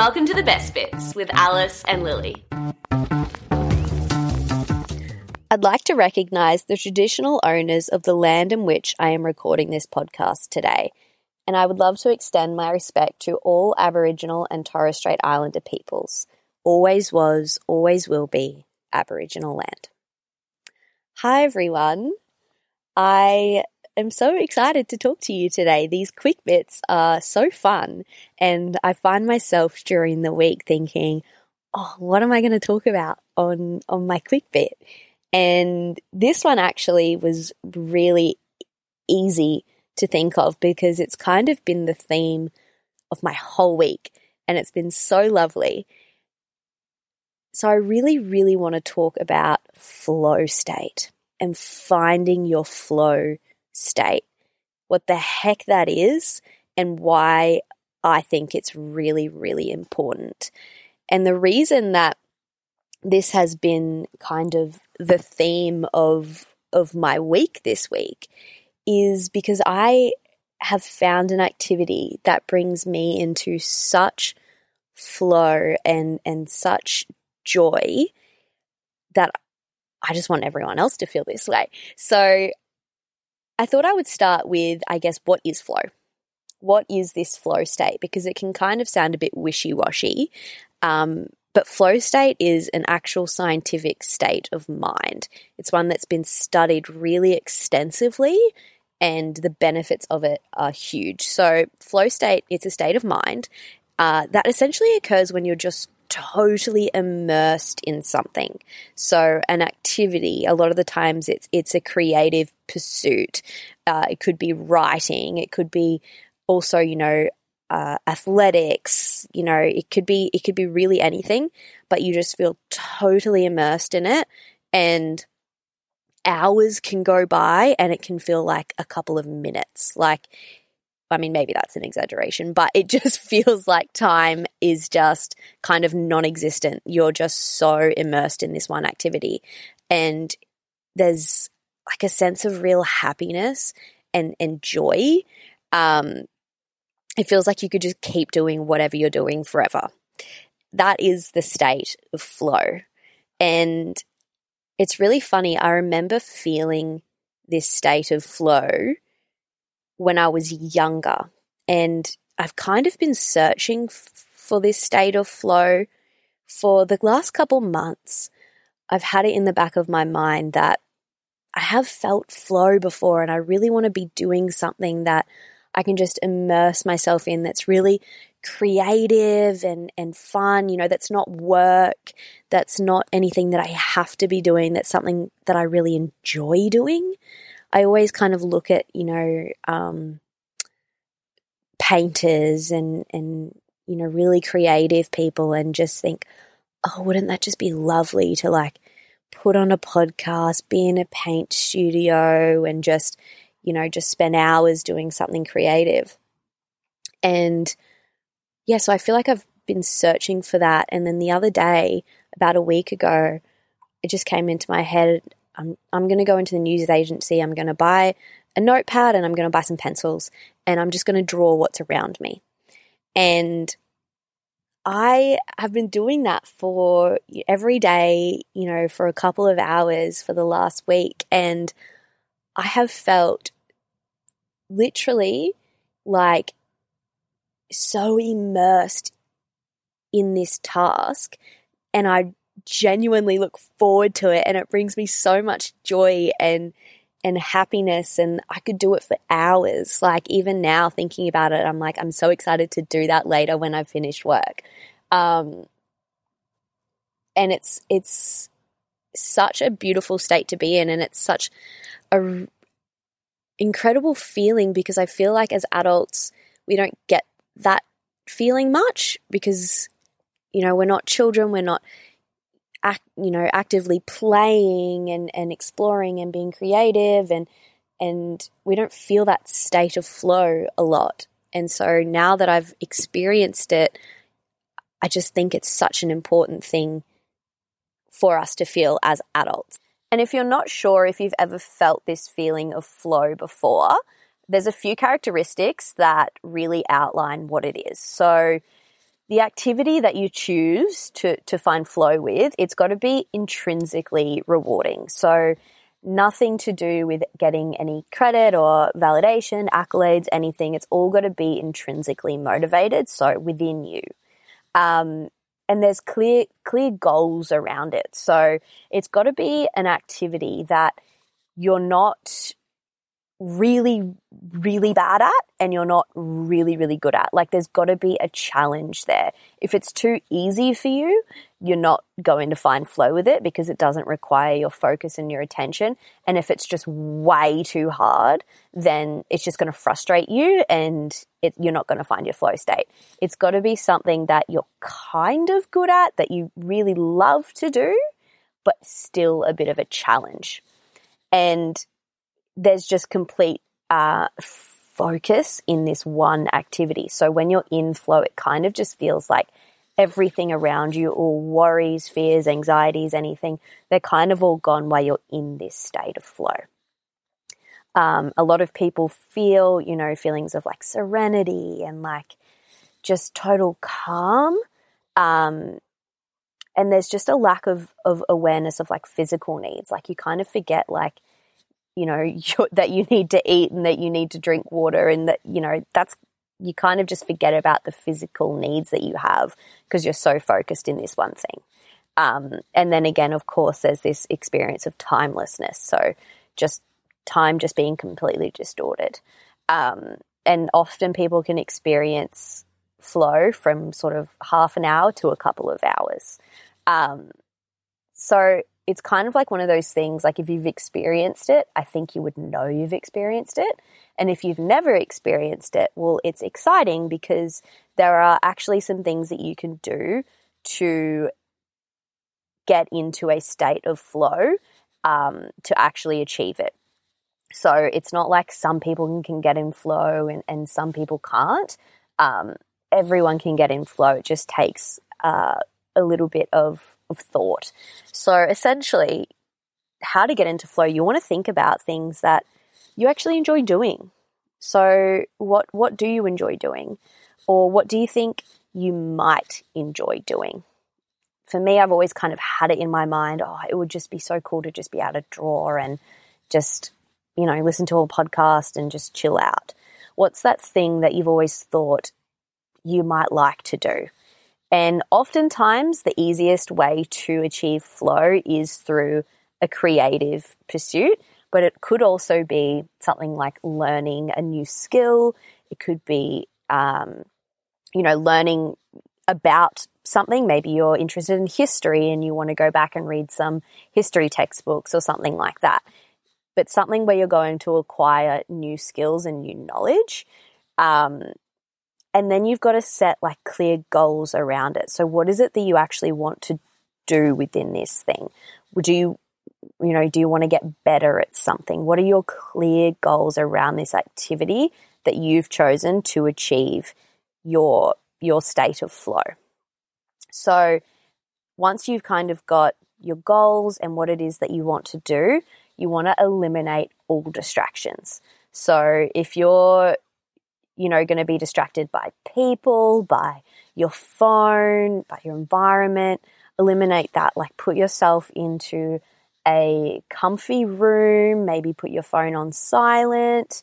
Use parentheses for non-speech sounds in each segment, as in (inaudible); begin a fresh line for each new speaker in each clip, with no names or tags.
Welcome to the Best Bits with Alice and Lilli.
I'd like to recognise the traditional owners of the land in which I am recording this podcast today, and I would love to extend my respect to all Aboriginal and Torres Strait Islander peoples. Always was, always will be Aboriginal land. Hi everyone. I am so excited to talk to you today. These quick bits are so fun, and I find myself during the week thinking, "Oh, what am I going to talk about on on my quick bit?" And this one actually was really easy to think of because it's kind of been the theme of my whole week, and it's been so lovely. So I really, really want to talk about flow state and finding your flow state, what the heck that is, and why I think it's really, really important. And the reason that this has been kind of the theme of of my week this week is because I have found an activity that brings me into such flow and and such joy that I just want everyone else to feel this way. So I thought I would start with, I guess, what is flow? What is this flow state? Because it can kind of sound a bit wishy washy. Um, but flow state is an actual scientific state of mind. It's one that's been studied really extensively and the benefits of it are huge. So, flow state, it's a state of mind uh, that essentially occurs when you're just totally immersed in something. So an activity, a lot of the times it's it's a creative pursuit. Uh, it could be writing. It could be also, you know, uh, athletics. You know, it could be it could be really anything, but you just feel totally immersed in it, and hours can go by, and it can feel like a couple of minutes. Like I mean, maybe that's an exaggeration, but it (laughs) just feels like time is just kind of non existent. You're just so immersed in this one activity. And there's like a sense of real happiness and, and joy. Um, it feels like you could just keep doing whatever you're doing forever. That is the state of flow. And it's really funny. I remember feeling this state of flow when I was younger. And I've kind of been searching f- for this state of flow for the last couple months. I've had it in the back of my mind that I have felt flow before and I really want to be doing something that I can just immerse myself in that's really creative and, and fun, you know, that's not work, that's not anything that I have to be doing, that's something that I really enjoy doing. I always kind of look at, you know, um, painters and, and, you know, really creative people and just think, oh, wouldn't that just be lovely to like put on a podcast, be in a paint studio and just, you know, just spend hours doing something creative. And yeah, so I feel like I've been searching for that. And then the other day, about a week ago, it just came into my head. I'm, I'm going to go into the news agency. I'm going to buy a notepad and I'm going to buy some pencils and I'm just going to draw what's around me. And I have been doing that for every day, you know, for a couple of hours for the last week. And I have felt literally like so immersed in this task. And I genuinely look forward to it. And it brings me so much joy and and happiness and I could do it for hours. Like even now thinking about it, I'm like, I'm so excited to do that later when I've finished work. Um, and it's, it's such a beautiful state to be in. And it's such a incredible feeling because I feel like as adults, we don't get that feeling much because, you know, we're not children, we're not act, you know, actively playing and, and exploring and being creative and and we don't feel that state of flow a lot. And so now that I've experienced it, I just think it's such an important thing for us to feel as adults. And if you're not sure if you've ever felt this feeling of flow before, there's a few characteristics that really outline what it is. So the activity that you choose to, to find flow with, it's got to be intrinsically rewarding. So nothing to do with getting any credit or validation, accolades, anything. It's all got to be intrinsically motivated. So within you. Um, and there's clear, clear goals around it. So it's got to be an activity that you're not really, really bad at and you're not really, really good at. Like there's got to be a challenge there. If it's too easy for you, you're not going to find flow with it because it doesn't require your focus and your attention. And if it's just way too hard, then it's just going to frustrate you and it, you're not going to find your flow state. It's got to be something that you're kind of good at, that you really love to do, but still a bit of a challenge. And there's just complete uh, focus in this one activity. So when you're in flow, it kind of just feels like everything around you, all worries, fears, anxieties, anything, they're kind of all gone while you're in this state of flow. Um, a lot of people feel, you know, feelings of like serenity and like just total calm. Um, and there's just a lack of, of awareness of like physical needs. Like you kind of forget like you know (laughs) that you need to eat and that you need to drink water and that you know that's you kind of just forget about the physical needs that you have because you're so focused in this one thing. Um, and then again of course there's this experience of timelessness. So just time just being completely distorted. Um, and often people can experience flow from sort of half an hour to a couple of hours. Um, so it's kind of like one of those things like if you've experienced it, I think you would know you've experienced it. And if you've never experienced it, well, it's exciting because there are actually some things that you can do to get into a state of flow um, to actually achieve it. So it's not like some people can get in flow and, and some people can't. Um, everyone can get in flow. It just takes uh, a little bit of of thought. So essentially, how to get into flow, you want to think about things that you actually enjoy doing. So what what do you enjoy doing? Or what do you think you might enjoy doing? For me, I've always kind of had it in my mind, oh, it would just be so cool to just be able to draw and just, you know, listen to a podcast and just chill out. What's that thing that you've always thought you might like to do? And oftentimes, the easiest way to achieve flow is through a creative pursuit, but it could also be something like learning a new skill. It could be, um, you know, learning about something. Maybe you're interested in history and you want to go back and read some history textbooks or something like that. But something where you're going to acquire new skills and new knowledge. Um, and then you've got to set like clear goals around it. So what is it that you actually want to do within this thing? Do you you know, do you want to get better at something? What are your clear goals around this activity that you've chosen to achieve your your state of flow. So once you've kind of got your goals and what it is that you want to do, you want to eliminate all distractions. So if you're you know going to be distracted by people, by your phone, by your environment, eliminate that. Like put yourself into a comfy room, maybe put your phone on silent,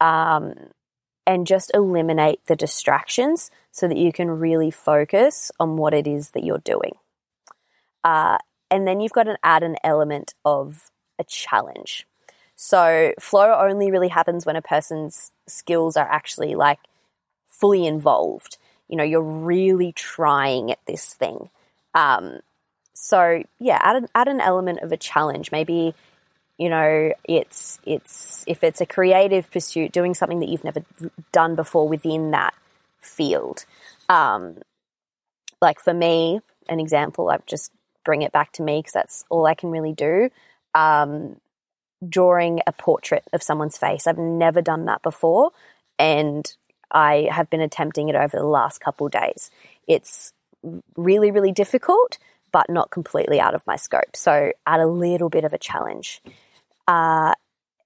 um, and just eliminate the distractions so that you can really focus on what it is that you're doing. Uh, and then you've got to add an element of a challenge. So flow only really happens when a person's skills are actually like fully involved. You know, you're really trying at this thing. Um, so yeah, add an, add an element of a challenge. Maybe you know it's it's if it's a creative pursuit, doing something that you've never done before within that field. Um, like for me, an example, I just bring it back to me because that's all I can really do. Um, drawing a portrait of someone's face. I've never done that before, and I have been attempting it over the last couple days. It's really, really difficult, but not completely out of my scope. So add a little bit of a challenge. Uh,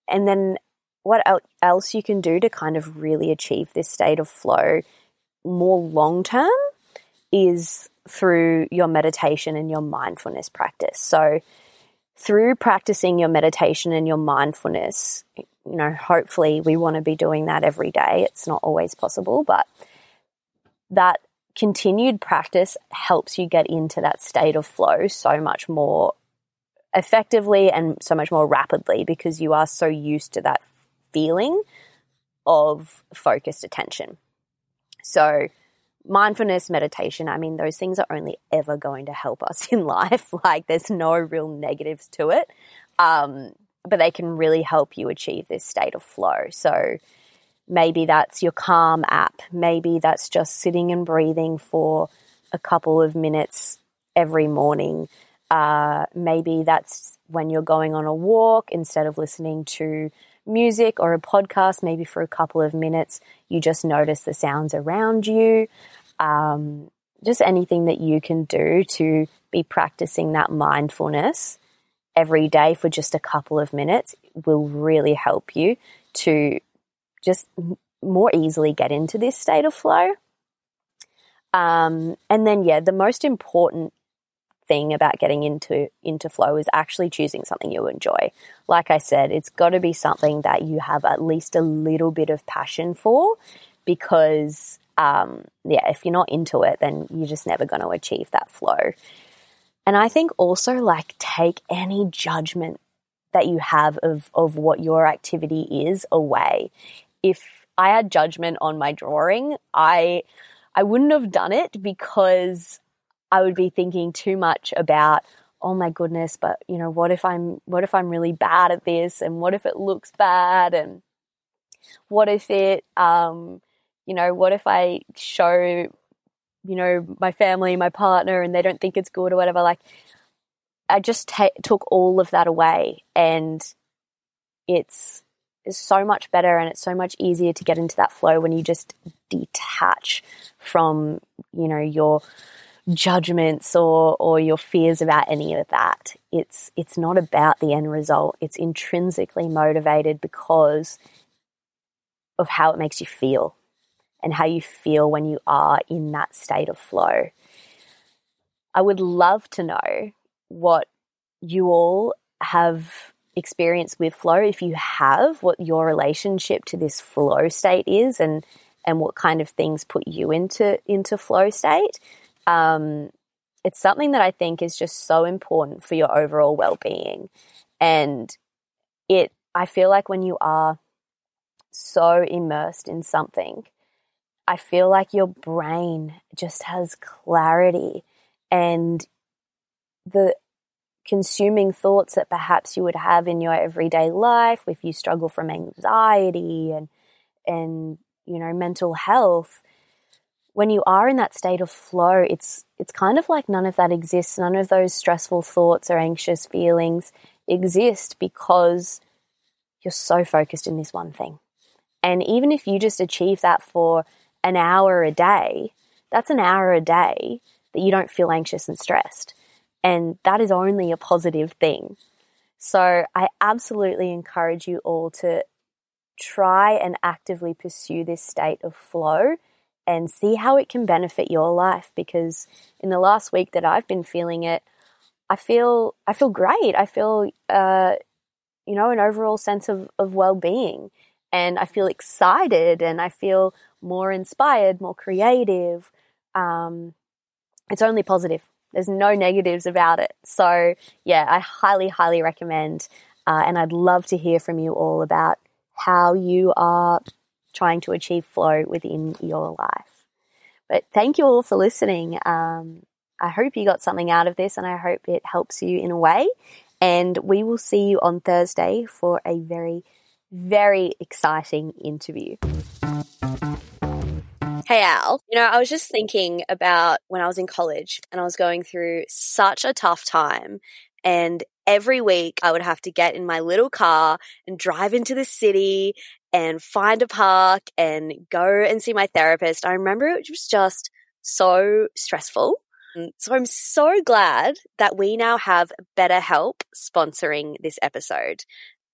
and then what else you can do to kind of really achieve this state of flow more long term is through your meditation and your mindfulness practice. So through practicing your meditation and your mindfulness, you know, hopefully we want to be doing that every day. It's not always possible, but that continued practice helps you get into that state of flow so much more effectively and so much more rapidly because you are so used to that feeling of focused attention. So, mindfulness, meditation, I mean, those things are only ever going to help us (laughs) in life. Like, there's no real negatives to it. Um, but they can really help you achieve this state of flow. So, maybe that's your calm app. Maybe that's just sitting and breathing for a couple of minutes every morning. Uh, maybe that's when you're going on a walk instead of listening to music or a podcast, maybe for a couple of minutes, you just notice the sounds around you. Um, just anything that you can do to be practicing that mindfulness every day for just a couple of minutes will really help you to just more easily get into this state of flow. Um, and then, yeah, the most important thing about getting into into flow is actually choosing something you enjoy. Like I said, it's got to be something that you have at least a little bit of passion for, because um, yeah, if you're not into it, then you're just never going to achieve that flow. And I think also like take any judgment that you have of of what your activity is away. If I had judgment on my drawing, I I wouldn't have done it because I would be thinking too much about, oh my goodness, but you know, what if I'm what if I'm really bad at this? And what if it looks bad? And what if it um you know, what if I show you know, my family, my partner and they don't think it's good or whatever? Like I just ta- took all of that away and it's is so much better and it's so much easier to get into that flow when you just detach from you know your judgments or or your fears about any of that. It's it's not about the end result. It's intrinsically motivated because of how it makes you feel and how you feel when you are in that state of flow. I would love to know what you all have experienced with flow if you have what your relationship to this flow state is and and what kind of things put you into into flow state um, it's something that I think is just so important for your overall well being. And it, I feel like when you are so immersed in something, I feel like your brain just has clarity and the consuming thoughts that perhaps you would have in your everyday life if you struggle from anxiety and and you know mental health when you are in that state of flow, it's it's kind of like none of that exists. None of those stressful thoughts or anxious feelings exist because you're so focused in this one thing. And even if you just achieve that for an hour a day, that's an hour a day that you don't feel anxious and stressed. And that is only a positive thing. So I absolutely encourage you all to try and actively pursue this state of flow and see how it can benefit your life because in the last week that I've been feeling it I feel I feel great I feel uh, you know an overall sense of, of well-being and I feel excited and I feel more inspired more creative um, it's only positive there's no negatives about it. So, yeah, I highly, highly recommend. Uh, and I'd love to hear from you all about how you are trying to achieve flow within your life. But thank you all for listening. Um, I hope you got something out of this and I hope it helps you in a way. And we will see you on Thursday for a very, very exciting interview. Hey Al, you know, I was just thinking about when I was in college and I was going through such a tough time. And every week I would have to get in my little car and drive into the city and find a park and go and see my therapist. I remember it was just so stressful. Mm. So I'm so glad that we now have BetterHelp sponsoring this episode.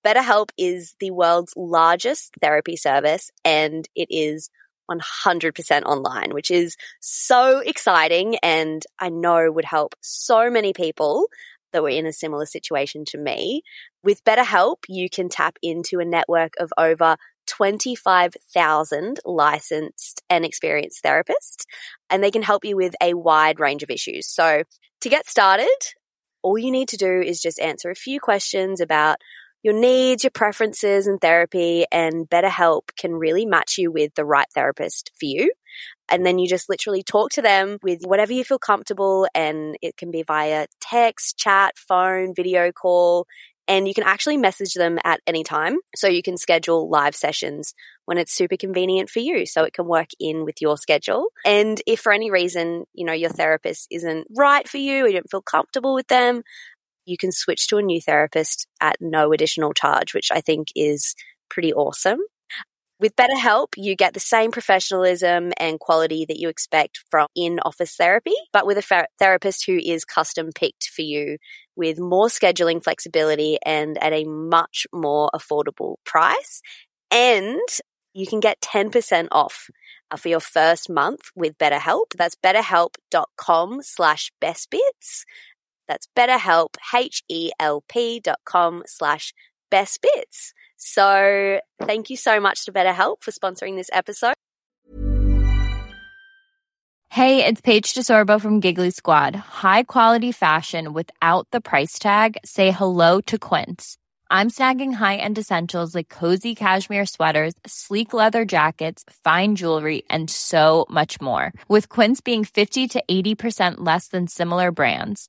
BetterHelp is the world's largest therapy service and it is 100% online, which is so exciting and I know would help so many people that were in a similar situation to me. With BetterHelp, you can tap into a network of over 25,000 licensed and experienced therapists, and they can help you with a wide range of issues. So to get started, all you need to do is just answer a few questions about your needs, your preferences and therapy and BetterHelp can really match you with the right therapist for you. And then you just literally talk to them with whatever you feel comfortable and it can be via text, chat, phone, video call. And you can actually message them at any time. So you can schedule live sessions when it's super convenient for you. So it can work in with your schedule. And if for any reason, you know, your therapist isn't right for you or you don't feel comfortable with them, you can switch to a new therapist at no additional charge, which I think is pretty awesome. With BetterHelp, you get the same professionalism and quality that you expect from in office therapy, but with a therapist who is custom picked for you with more scheduling flexibility and at a much more affordable price. And you can get 10% off uh, for your first month with BetterHelp. That's betterhelp.com slash bestbits. That's betterhelp, H-E-L-P dot com slash best bits. So thank you so much to BetterHelp for sponsoring this episode.
Hey, it's Paige DeSorbo from Giggly Squad. High quality fashion without the price tag. Say hello to Quince. I'm snagging high-end essentials like cozy cashmere sweaters, sleek leather jackets, fine jewelry, and so much more. With Quince being 50 to 80% less than similar brands